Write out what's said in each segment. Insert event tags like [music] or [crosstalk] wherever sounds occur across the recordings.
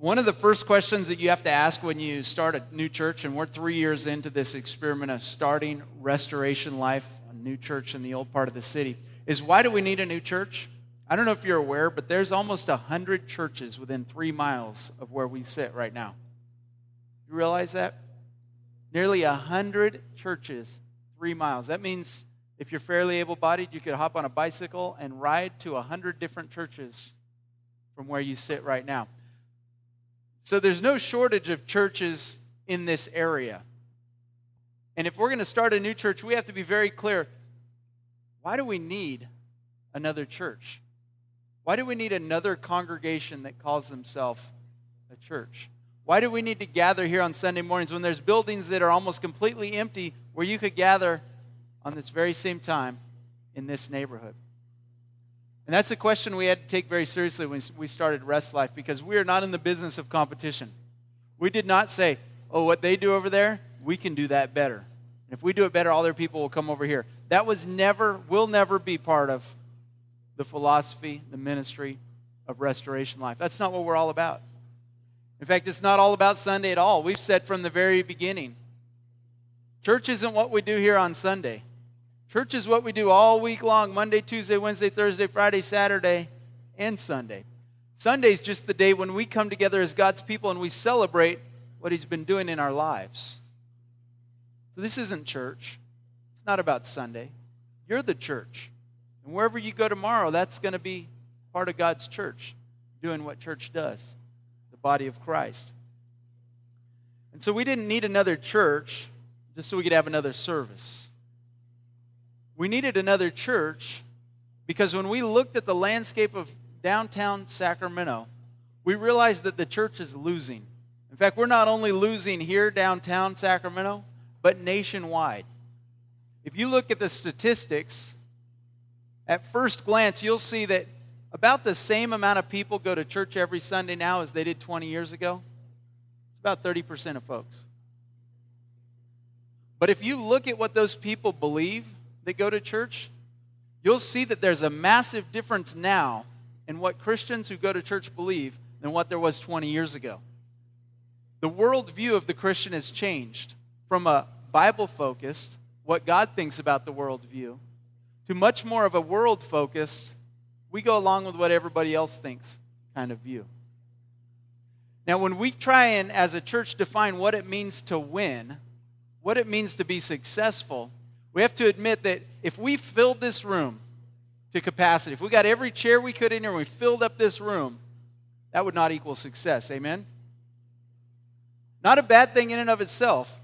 One of the first questions that you have to ask when you start a new church, and we're three years into this experiment of starting Restoration Life, a new church in the old part of the city, is why do we need a new church? I don't know if you're aware, but there's almost 100 churches within three miles of where we sit right now. You realize that? Nearly 100 churches, three miles. That means if you're fairly able bodied, you could hop on a bicycle and ride to 100 different churches from where you sit right now. So there's no shortage of churches in this area. And if we're going to start a new church, we have to be very clear why do we need another church? Why do we need another congregation that calls themselves a church? Why do we need to gather here on Sunday mornings when there's buildings that are almost completely empty where you could gather on this very same time in this neighborhood? And that's a question we had to take very seriously when we started Rest Life because we are not in the business of competition. We did not say, oh, what they do over there, we can do that better. And if we do it better, all their people will come over here. That was never, will never be part of the philosophy, the ministry of Restoration Life. That's not what we're all about. In fact, it's not all about Sunday at all. We've said from the very beginning church isn't what we do here on Sunday. Church is what we do all week long Monday, Tuesday, Wednesday, Thursday, Friday, Saturday, and Sunday. Sunday is just the day when we come together as God's people and we celebrate what He's been doing in our lives. So this isn't church. It's not about Sunday. You're the church. And wherever you go tomorrow, that's going to be part of God's church, doing what church does, the body of Christ. And so we didn't need another church just so we could have another service we needed another church because when we looked at the landscape of downtown Sacramento, we realized that the church is losing. In fact, we're not only losing here downtown Sacramento, but nationwide. If you look at the statistics, at first glance, you'll see that about the same amount of people go to church every Sunday now as they did 20 years ago. It's about 30% of folks. But if you look at what those people believe, that go to church, you'll see that there's a massive difference now in what Christians who go to church believe than what there was 20 years ago. The worldview of the Christian has changed from a Bible focused, what God thinks about the worldview, to much more of a world focused, we go along with what everybody else thinks kind of view. Now, when we try and, as a church, define what it means to win, what it means to be successful, we have to admit that if we filled this room to capacity, if we got every chair we could in here and we filled up this room, that would not equal success. Amen? Not a bad thing in and of itself,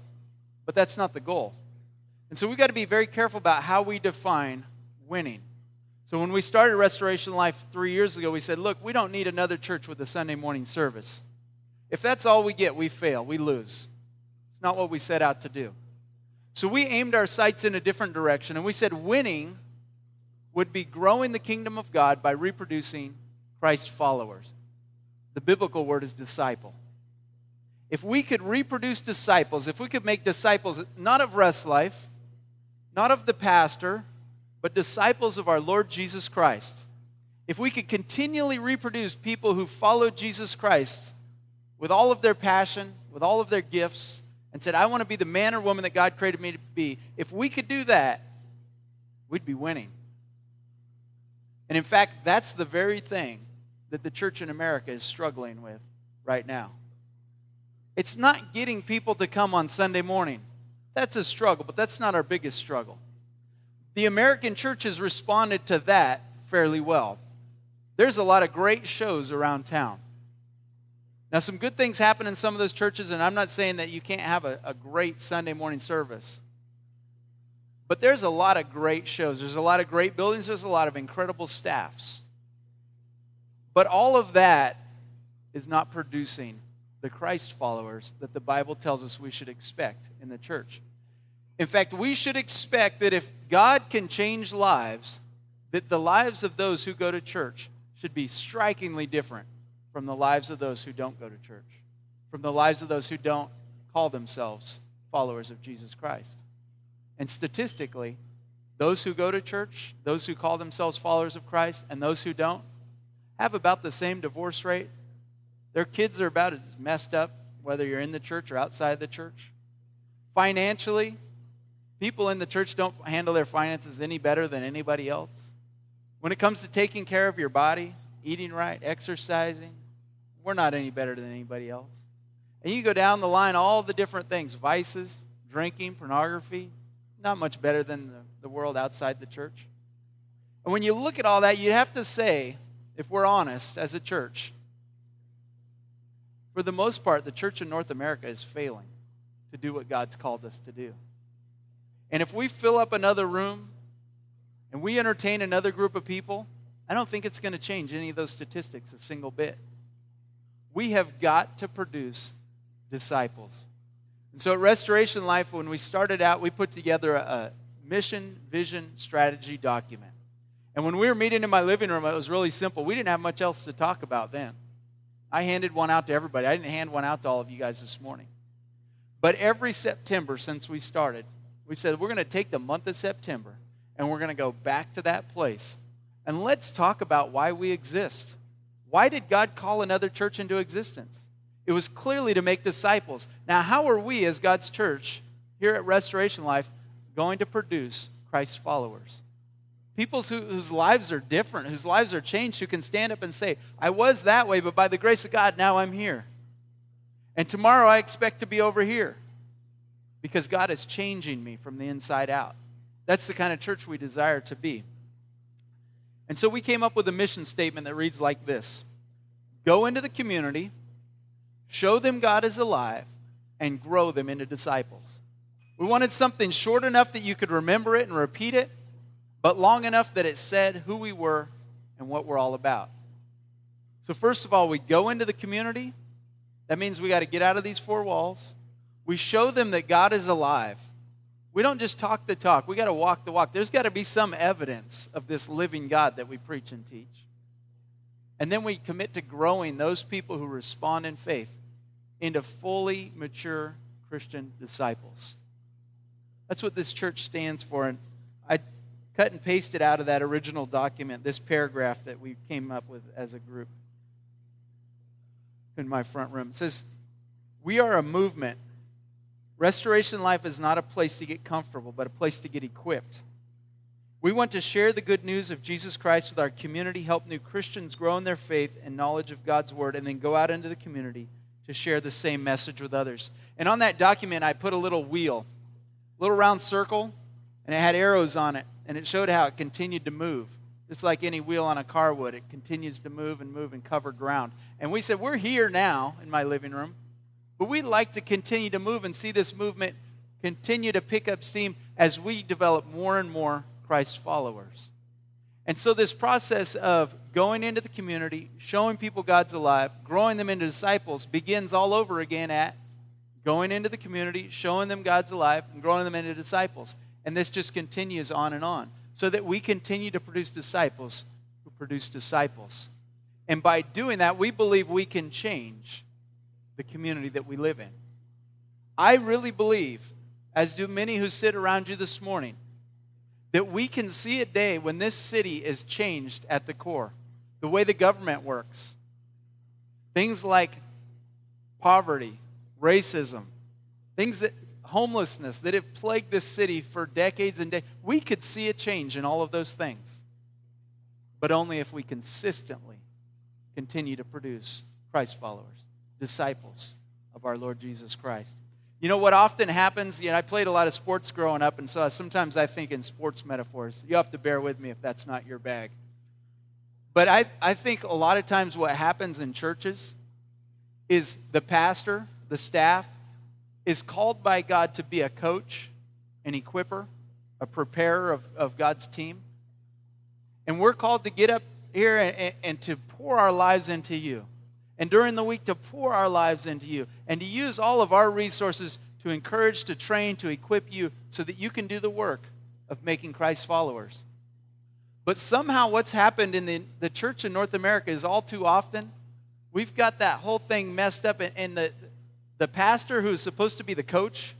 but that's not the goal. And so we've got to be very careful about how we define winning. So when we started Restoration Life three years ago, we said, look, we don't need another church with a Sunday morning service. If that's all we get, we fail, we lose. It's not what we set out to do. So we aimed our sights in a different direction, and we said winning would be growing the kingdom of God by reproducing Christ followers. The biblical word is disciple. If we could reproduce disciples, if we could make disciples not of rest life, not of the pastor, but disciples of our Lord Jesus Christ, if we could continually reproduce people who follow Jesus Christ with all of their passion, with all of their gifts, and said, I want to be the man or woman that God created me to be, if we could do that, we'd be winning. And in fact, that's the very thing that the church in America is struggling with right now. It's not getting people to come on Sunday morning. That's a struggle, but that's not our biggest struggle. The American church has responded to that fairly well. There's a lot of great shows around town. Now, some good things happen in some of those churches, and I'm not saying that you can't have a, a great Sunday morning service. But there's a lot of great shows. There's a lot of great buildings. There's a lot of incredible staffs. But all of that is not producing the Christ followers that the Bible tells us we should expect in the church. In fact, we should expect that if God can change lives, that the lives of those who go to church should be strikingly different from the lives of those who don't go to church, from the lives of those who don't call themselves followers of Jesus Christ. And statistically, those who go to church, those who call themselves followers of Christ, and those who don't have about the same divorce rate Their kids are about as messed up, whether you're in the church or outside the church. Financially, people in the church don't handle their finances any better than anybody else. When it comes to taking care of your body, eating right, exercising, we're not any better than anybody else. And you go down the line, all the different things vices, drinking, pornography, not much better than the, the world outside the church. And when you look at all that, you have to say, if we're honest as a church, for the most part, the church in North America is failing to do what God's called us to do. And if we fill up another room and we entertain another group of people, I don't think it's going to change any of those statistics a single bit. We have got to produce disciples. And so at Restoration Life, when we started out, we put together a, mission, vision, strategy document. And when we were meeting in my living room, it was really simple. We didn't have much else to talk about then. I handed one out to everybody. I didn't hand one out to all of you guys this morning. But every September since we started, we said we're going to take the month of September and we're going to go back to that place and let's talk about why we exist. Why did God call another church into existence? It was clearly to make disciples. Now, how are we as God's church here at Restoration Life going to produce Christ's followers? People who, whose lives are different, whose lives are changed, who can stand up and say, I was that way, but by the grace of God, now I'm here. And tomorrow I expect to be over here because God is changing me from the inside out. That's the kind of church we desire to be. And so we came up with a mission statement that reads like this Go into the community, show them God is alive, and grow them into disciples. We wanted something short enough that you could remember it and repeat it, but long enough that it said who we were and what we're all about. So, first of all, we go into the community. That means we got to get out of these four walls. We show them that God is alive. We don't just talk the talk, we got to walk the walk. There's got to be some evidence of this living God that we preach and teach. And then we commit to growing those people who respond in faith into fully mature Christian disciples. That's what this church stands for. And I cut and pasted out of that original document this paragraph that we came up with as a group in my front room. It says, We are a movement Restoration Life is not a place to get comfortable, but a place to get equipped. We want to share the good news of Jesus Christ with our community, help new Christians grow in their faith and knowledge of God's Word, and then go out into the community to share the same message with others. And on that document, I put a little wheel, a little round circle, and it had arrows on it, and it showed how it continued to move. Just like any wheel on a car would, it continues to move and move and cover ground. And we said, We're here now in my living room. But we'd like to continue to move and see this movement continue to pick up steam as we develop more and more Christ followers. And so, this process of going into the community, showing people God's alive, growing them into disciples begins all over again at going into the community, showing them God's alive, and growing them into disciples. And this just continues on and on so that we continue to produce disciples who produce disciples. And by doing that, we believe we can change the community that we live in. I really believe, as do many who sit around you this morning, that we can see a day when this city is changed at the core. The way the government works. Things like poverty, racism, things that homelessness that have plagued this city for decades and decades. We could see a change in all of those things. But only if we consistently continue to produce Christ followers disciples of our Lord Jesus Christ. You know what often happens? You know, I played a lot of sports growing up, and so sometimes I think in sports metaphors. You have to bear with me if that's not your bag. But I, I think a lot of times what happens in churches is the pastor, the staff, is called by God to be a coach, an equiper, a preparer of, of God's team. And we're called to get up here and, and to pour our lives into you and during the week to pour our lives into you and to use all of our resources to encourage, to train, to equip you so that you can do the work of making Christ followers. But somehow, what's happened in the, the church in North America is all too often we've got that whole thing messed up, and, and the, the pastor who is supposed to be the coach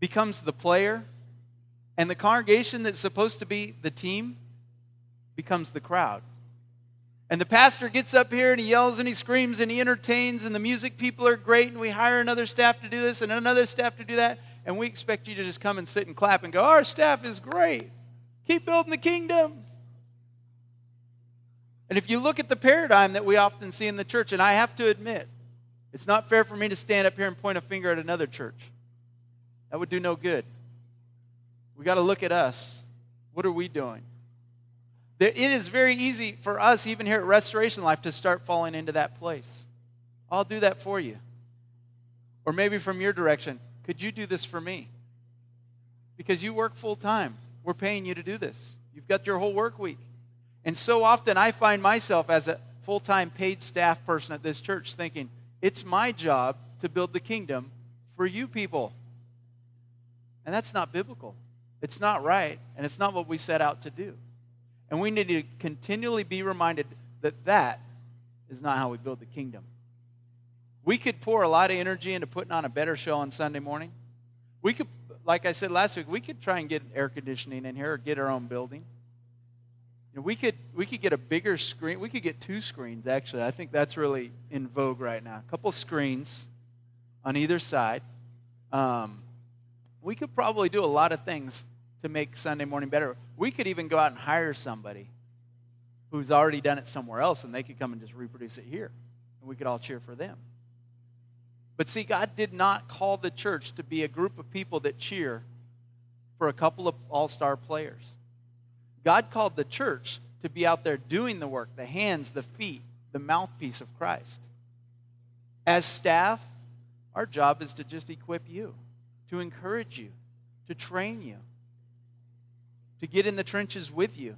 becomes the player, and the congregation that's supposed to be the team becomes the crowd. And the pastor gets up here and he yells and he screams and he entertains, and the music people are great, and we hire another staff to do this and another staff to do that. And we expect you to just come and sit and clap and go, Our staff is great. Keep building the kingdom. And if you look at the paradigm that we often see in the church, and I have to admit, it's not fair for me to stand up here and point a finger at another church. That would do no good. We got to look at us. What are we doing? It is very easy for us, even here at Restoration Life, to start falling into that place. I'll do that for you. Or maybe from your direction, could you do this for me? Because you work full time. We're paying you to do this. You've got your whole work week. And so often I find myself as a full time paid staff person at this church thinking, it's my job to build the kingdom for you people. And that's not biblical. It's not right, and it's not what we set out to do. And we need to continually be reminded that that is not how we build the kingdom. We could pour a lot of energy into putting on a better show on Sunday morning. We could, like I said last week, we could try and get air conditioning in here or get our own building. You know, we could we could get a bigger screen. We could get two screens actually. I think that's really in vogue right now. A couple screens on either side. Um, we could probably do a lot of things to make Sunday morning better. We could even go out and hire somebody who's already done it somewhere else and they could come and just reproduce it here. And we could all cheer for them. But see, God did not call the church to be a group of people that cheer for a couple of all star players. God called the church to be out there doing the work, the hands, the feet, the mouthpiece of Christ. As staff, our job is to just equip you, to encourage you, to train you, to get in the trenches with you,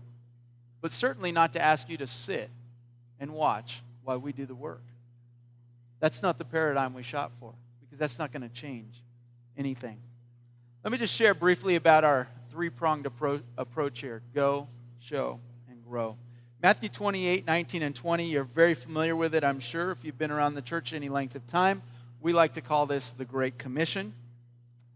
but certainly not to ask you to sit and watch while we do the work. That's not the paradigm we shot for because that's not going to change anything. Let me just share briefly about our three pronged appro- approach here go, show, and grow. Matthew 28, 19, and 20, you're very familiar with it, I'm sure, if you've been around the church any length of time. We like to call this the Great Commission.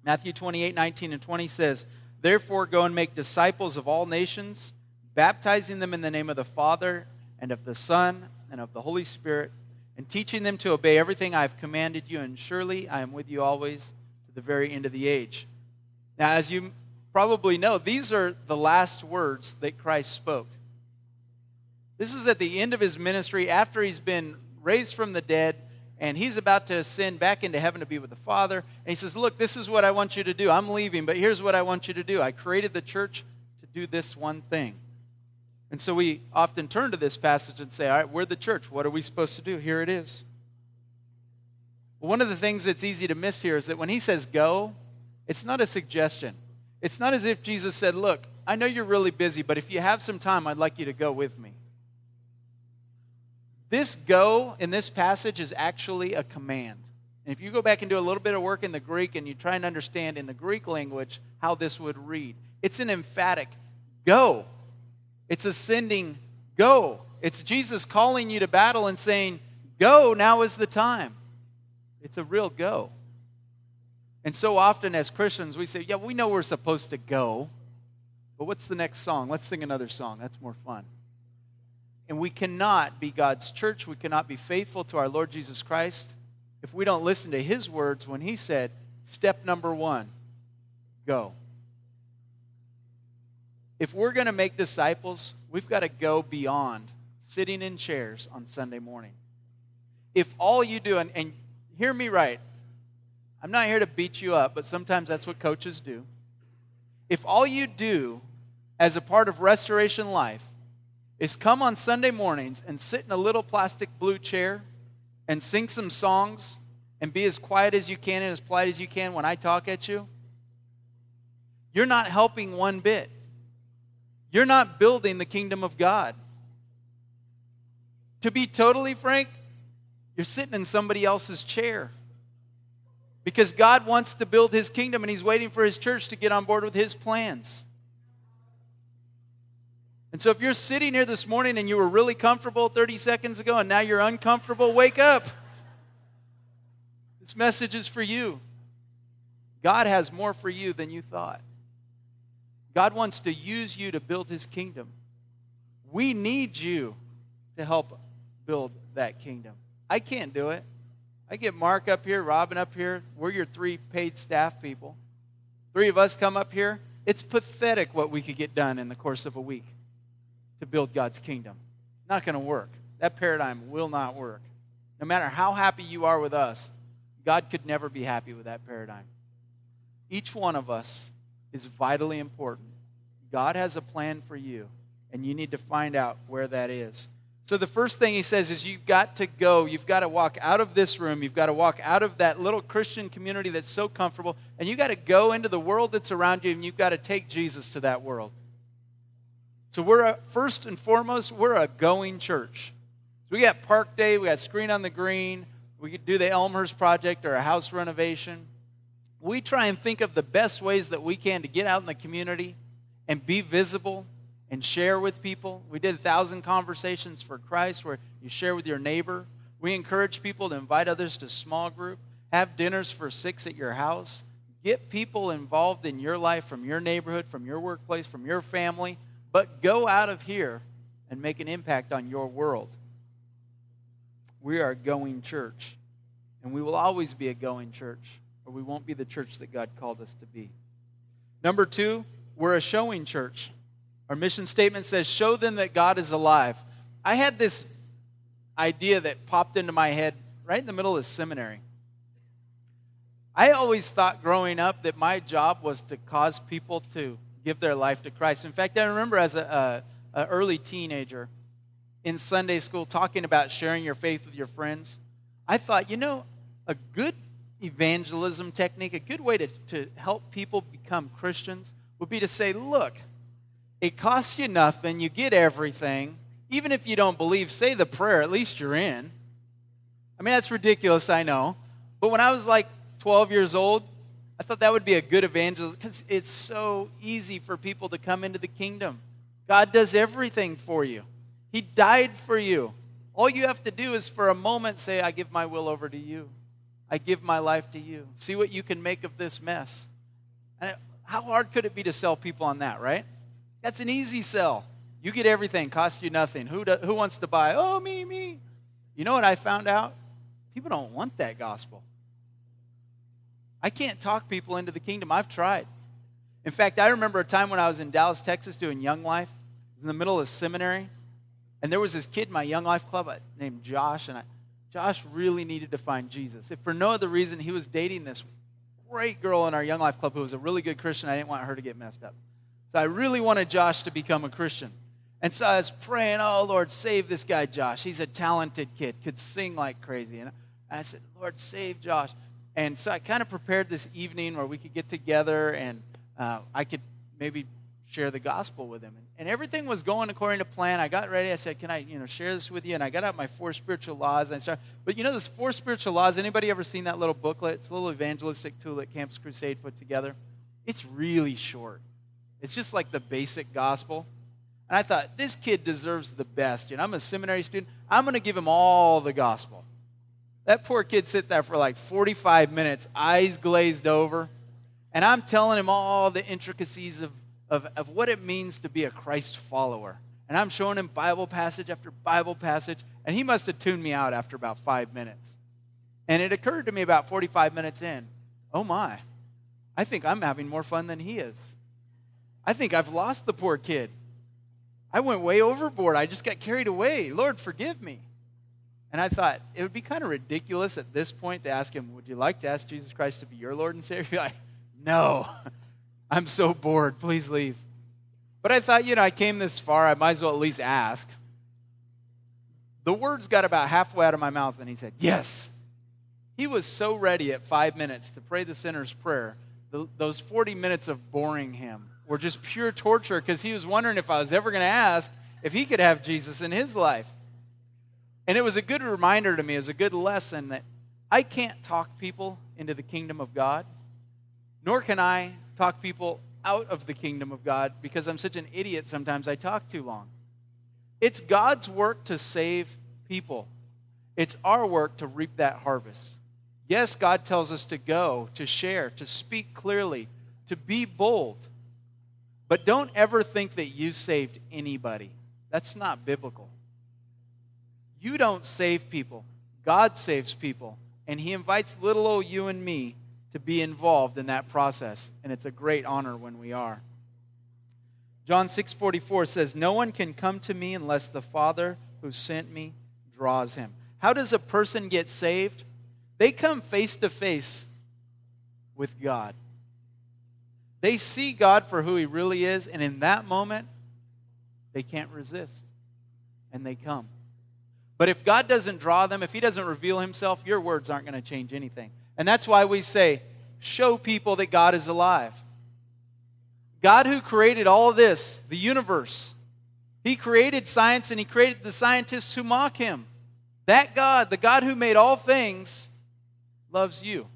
Matthew 28, 19, and 20 says, Therefore, go and make disciples of all nations, baptizing them in the name of the Father, and of the Son, and of the Holy Spirit, and teaching them to obey everything I have commanded you, and surely I am with you always to the very end of the age. Now, as you probably know, these are the last words that Christ spoke. This is at the end of his ministry after he's been raised from the dead and he's about to ascend back into heaven to be with the Father. And he says, Look, this is what I want you to do. I'm leaving, but here's what I want you to do. I created the church to do this one thing. And so we often turn to this passage and say, All right, we're the church. What are we supposed to do? Here it is. One of the things that's easy to miss here is that when he says go, it's not a suggestion. It's not as if Jesus said, Look, I know you're really busy, but if you have some time, I'd like you to go with me. This go in this passage is actually a command. And if you go back and do a little bit of work in the Greek and you try and understand in the Greek language how this would read, it's an emphatic go. It's ascending go. It's Jesus calling you to battle and saying, Go, now is the time. It's a real go. And so often as Christians, we say, Yeah, we know we're supposed to go, but what's the next song? Let's sing another song. That's more fun. And we cannot be God's church. We cannot be faithful to our Lord Jesus Christ if we don't listen to his words when he said, Step number one, go. If we're going to make disciples, we've got to go beyond sitting in chairs on Sunday morning. If all you do, and, and hear me right, I'm not here to beat you up, but sometimes that's what coaches do. If all you do as a part of restoration life is come on Sunday mornings and sit in a little plastic blue chair and sing some songs and be as quiet as you can and as polite as you can when I talk at you, you're not helping one bit. You're not building the kingdom of God. To be totally frank, you're sitting in somebody else's chair. Because God wants to build his kingdom and he's waiting for his church to get on board with his plans. And so if you're sitting here this morning and you were really comfortable 30 seconds ago and now you're uncomfortable, wake up. This message is for you. God has more for you than you thought. God wants to use you to build his kingdom. We need you to help build that kingdom. I can't do it. I get Mark up here, Robin up here. We're your three paid staff people. Three of us come up here. It's pathetic what we could get done in the course of a week to build God's kingdom. Not going to work. That paradigm will not work. No matter how happy you are with us, God could never be happy with that paradigm. Each one of us is vitally important. God has a plan for you, and you need to find out where that is. So, the first thing he says is you've got to go. You've got to walk out of this room. You've got to walk out of that little Christian community that's so comfortable, and you've got to go into the world that's around you, and you've got to take Jesus to that world. So, we're a, first and foremost, we're a going church. So we got Park Day, we got Screen on the Green, we could do the Elmhurst Project or a house renovation. We try and think of the best ways that we can to get out in the community and be visible and share with people. We did a thousand conversations for Christ where you share with your neighbor. We encourage people to invite others to small group, have dinners for six at your house, get people involved in your life from your neighborhood, from your workplace, from your family, but go out of here and make an impact on your world. We are a going church, and we will always be a going church, or we won't be the church that God called us to be. Number two, we're a showing church. Our mission statement says, Show them that God is alive. I had this idea that popped into my head right in the middle of seminary. I always thought growing up that my job was to cause people to give their life to Christ. In fact, I remember as a, a, a early teenager in Sunday school talking about sharing your faith with your friends. I thought, you know, a good evangelism technique, a good way to, to help people become Christians would be to say, look, it costs you nothing, you get everything. Even if you don't believe, say the prayer, at least you're in. I mean, that's ridiculous, I know. But when I was like 12 years old, I thought that would be a good evangelist because it's so easy for people to come into the kingdom. God does everything for you, He died for you. All you have to do is for a moment say, I give my will over to you. I give my life to you. See what you can make of this mess. And how hard could it be to sell people on that, right? That's an easy sell. You get everything, cost you nothing. Who, do, who wants to buy? Oh, me, me. You know what I found out? People don't want that gospel. I can't talk people into the kingdom. I've tried. In fact, I remember a time when I was in Dallas, Texas doing Young Life, in the middle of seminary, and there was this kid in my Young Life club uh, named Josh, and I, Josh really needed to find Jesus. If for no other reason, he was dating this great girl in our Young Life club who was a really good Christian. I didn't want her to get messed up. So I really wanted Josh to become a Christian. And so I was praying, oh, Lord, save this guy, Josh. He's a talented kid, could sing like crazy. And I said, Lord, save Josh. And so I kind of prepared this evening where we could get together and uh, I could maybe share the gospel with him. And, and, everything was going according to plan. I got ready. I said, "Can I, you know, share this with you?" And I got out my four spiritual laws. And I started, but you know, this four spiritual laws. Anybody ever seen that little booklet? It's a little evangelistic tool that Campus Crusade put together. It's really short. It's just like the basic gospel. And I thought, this kid deserves the best. You know, I'm a seminary student. I'm going to give him all the gospel. That poor kid sit there for like 45 minutes, eyes glazed over. And I'm telling him all the intricacies of, of, of what it means to be a Christ follower. And I'm showing him Bible passage after Bible passage. And he must have tuned me out after about five minutes. And it occurred to me about 45 minutes in oh my, I think I'm having more fun than he is. I think I've lost the poor kid. I went way overboard. I just got carried away. Lord, forgive me. And I thought it would be kind of ridiculous at this point to ask him, Would you like to ask Jesus Christ to be your Lord and Savior? [laughs] Like, no, [laughs] I'm so bored. Please leave. But I thought, you know, I came this far. I might as well at least ask. The words got about halfway out of my mouth, and he said, Yes. He was so ready at five minutes to pray the sinner's prayer. The, those 40 minutes of boring him were just pure torture because he was wondering if I was ever going to ask if he could have Jesus in his life. And it was a good reminder to me, it was a good lesson that I can't talk people into the kingdom of God, nor can I talk people out of the kingdom of God because I'm such an idiot sometimes I talk too long. It's God's work to save people, it's our work to reap that harvest. Yes, God tells us to go, to share, to speak clearly, to be bold. But don't ever think that you saved anybody. That's not biblical. You don't save people, God saves people. And He invites little old you and me to be involved in that process. And it's a great honor when we are. John 6:44 says, "No one can come to me unless the Father who sent me draws him." How does a person get saved? They come face to face with God. They see God for who he really is, and in that moment, they can't resist. And they come. But if God doesn't draw them, if he doesn't reveal himself, your words aren't going to change anything. And that's why we say, show people that God is alive. God, who created all of this, the universe, He created science and He created the scientists who mock Him. That God, the God who made all things, loves you.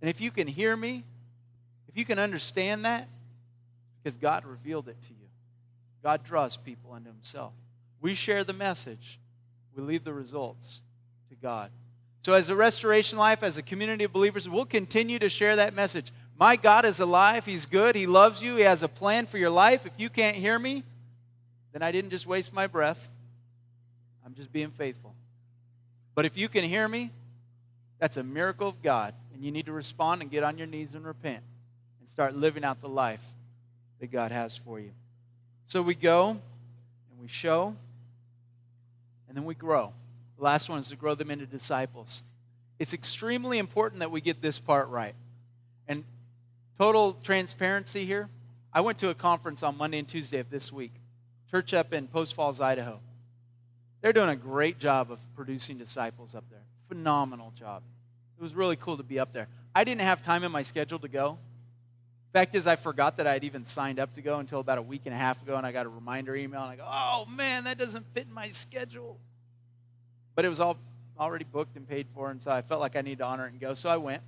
And if you can hear me, if you can understand that, because God revealed it to you, God draws people unto Himself. We share the message, we leave the results to God. So, as a restoration life, as a community of believers, we'll continue to share that message. My God is alive. He's good. He loves you. He has a plan for your life. If you can't hear me, then I didn't just waste my breath. I'm just being faithful. But if you can hear me, that's a miracle of God. And you need to respond and get on your knees and repent and start living out the life that God has for you. So we go and we show and then we grow. The last one is to grow them into disciples. It's extremely important that we get this part right. And Total transparency here. I went to a conference on Monday and Tuesday of this week, church up in Post Falls, Idaho. They're doing a great job of producing disciples up there. Phenomenal job. It was really cool to be up there. I didn't have time in my schedule to go. Fact is, I forgot that I'd even signed up to go until about a week and a half ago, and I got a reminder email, and I go, oh man, that doesn't fit in my schedule. But it was all already booked and paid for, and so I felt like I needed to honor it and go, so I went.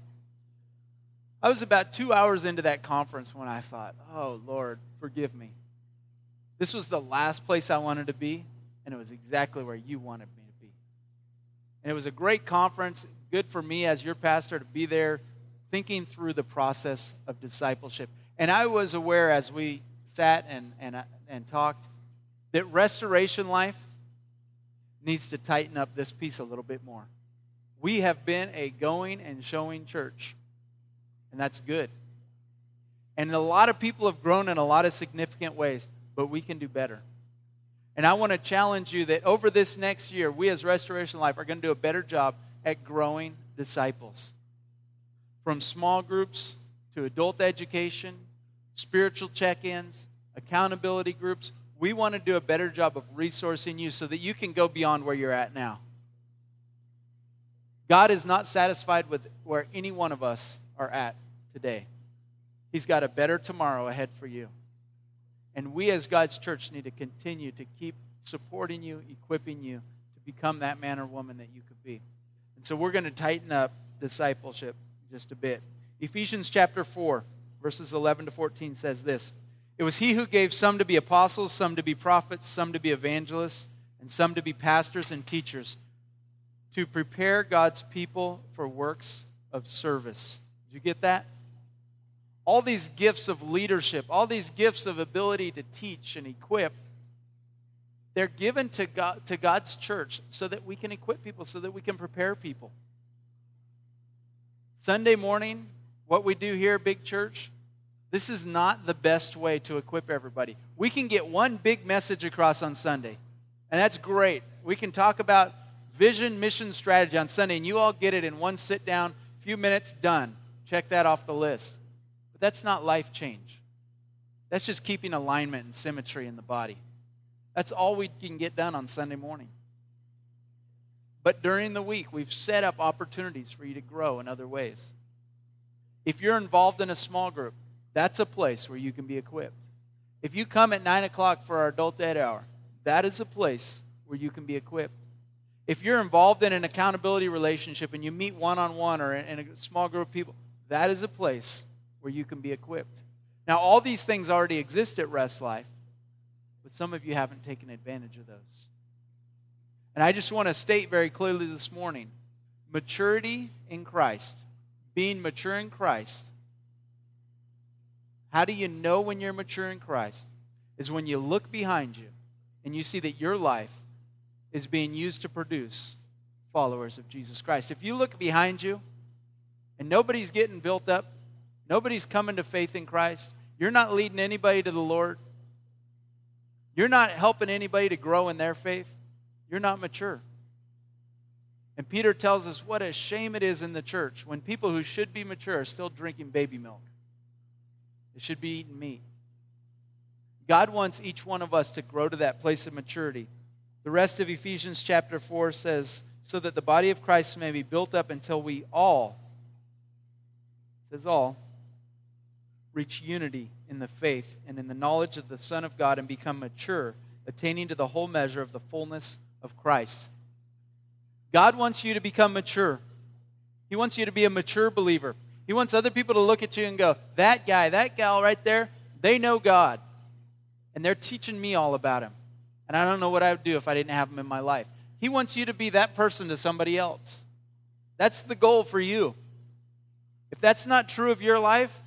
I was about two hours into that conference when I thought, oh, Lord, forgive me. This was the last place I wanted to be, and it was exactly where you wanted me to be. And it was a great conference, good for me as your pastor to be there thinking through the process of discipleship. And I was aware as we sat and, and, and talked that restoration life needs to tighten up this piece a little bit more. We have been a going and showing church and that's good. And a lot of people have grown in a lot of significant ways, but we can do better. And I want to challenge you that over this next year, we as Restoration Life are going to do a better job at growing disciples. From small groups to adult education, spiritual check ins, accountability groups, we want to do a better job of resourcing you so that you can go beyond where you're at now. God is not satisfied with where any one of us are at today. He's got a better tomorrow ahead for you. And we, as God's church, need to continue to keep supporting you, equipping you to become that man or woman that you could be. And so we're going to tighten up discipleship just a bit. Ephesians chapter 4, verses 11 to 14 says this It was he who gave some to be apostles, some to be prophets, some to be evangelists, and some to be pastors and teachers to prepare God's people for works of service did you get that? All these gifts of leadership, all these gifts of ability to teach and equip, they're given to, God, to God's church so that we can equip people, so that we can prepare people. Sunday morning, what we do here, Big Church, this is not the best way to equip everybody. We can get one big message across on Sunday, and that's great. We can talk about vision, mission, strategy on Sunday, and you all get it in one sit down, few minutes, done. Check that off the list. But that's not life change. That's just keeping alignment and symmetry in the body. That's all we can get done on Sunday morning. But during the week, we've set up opportunities for you to grow in other ways. If you're involved in a small group, that's a place where you can be equipped. If you come at 9 o'clock for our adult ed hour, that is a place where you can be equipped. If you're involved in an accountability relationship and you meet one on one or in a small group of people, that is a place where you can be equipped. Now, all these things already exist at Rest Life, but some of you haven't taken advantage of those. And I just want to state very clearly this morning maturity in Christ, being mature in Christ. How do you know when you're mature in Christ? Is when you look behind you and you see that your life is being used to produce followers of Jesus Christ. If you look behind you and nobody's getting built up, nobody's coming to faith in Christ, you're not leading anybody to the Lord, you're not helping anybody to grow in their faith, you're not mature. And Peter tells us what a shame it is in the church when people who should be mature are still drinking baby milk. They should be eating meat. God wants each one of us to grow to that place of maturity. The rest of Ephesians chapter 4 says, so that the body of Christ may be built up until we all, says all, reach unity in the faith and in the knowledge of the Son of God and become mature, attaining to the whole measure of the fullness of Christ. God wants you to become mature. He wants you to be a mature believer. He wants other people to look at you and go, that guy, that gal right there, they know God. And they're teaching me all about him. And I don't know what I would do if I didn't have him in my life. He wants you to be that person to somebody else. That's the goal for you. If that's not true of your life,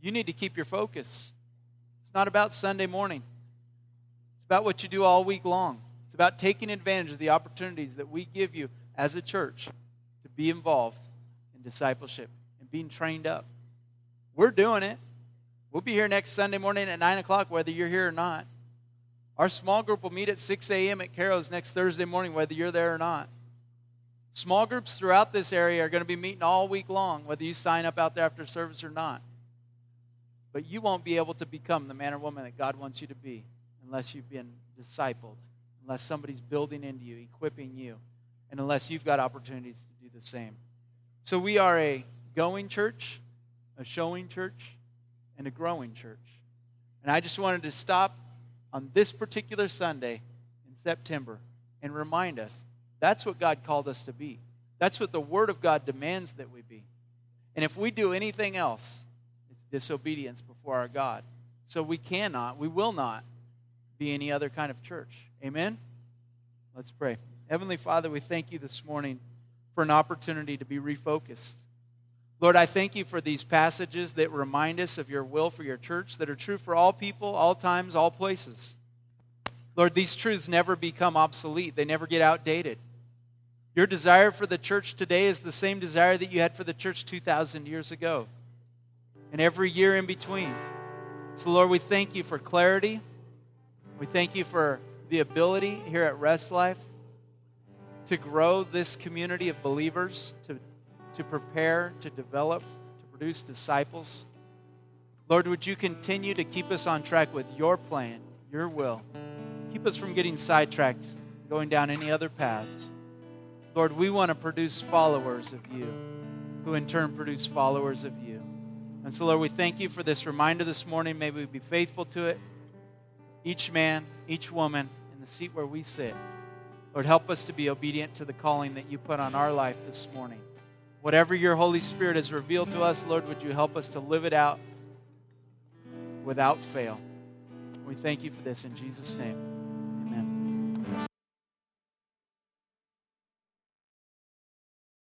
you need to keep your focus. It's not about Sunday morning, it's about what you do all week long. About taking advantage of the opportunities that we give you as a church to be involved in discipleship and being trained up. We're doing it. We'll be here next Sunday morning at 9 o'clock, whether you're here or not. Our small group will meet at 6 a.m. at Caro's next Thursday morning, whether you're there or not. Small groups throughout this area are going to be meeting all week long, whether you sign up out there after service or not. But you won't be able to become the man or woman that God wants you to be unless you've been discipled, unless somebody's building into you, equipping you, and unless you've got opportunities to do the same. So we are a going church, a showing church, and a growing church. And I just wanted to stop on this particular Sunday in September and remind us that's what God called us to be. That's what the Word of God demands that we be. And if we do anything else, it's disobedience before our God. So we cannot, we will not be any other kind of church. Amen? Let's pray. Heavenly Father, we thank you this morning for an opportunity to be refocused. Lord, I thank you for these passages that remind us of your will for your church that are true for all people, all times, all places. Lord, these truths never become obsolete, they never get outdated. Your desire for the church today is the same desire that you had for the church 2,000 years ago, and every year in between. So, Lord, we thank you for clarity. We thank you for the ability here at Rest Life to grow this community of believers, to to prepare, to develop, to produce disciples. Lord, would you continue to keep us on track with your plan, your will? Keep us from getting sidetracked, going down any other paths. Lord, we want to produce followers of you, who in turn produce followers of you. And so, Lord, we thank you for this reminder this morning. May we be faithful to it. Each man, each woman, the seat where we sit. Lord, help us to be obedient to the calling that you put on our life this morning. Whatever your Holy Spirit has revealed to us, Lord, would you help us to live it out without fail? We thank you for this in Jesus' name.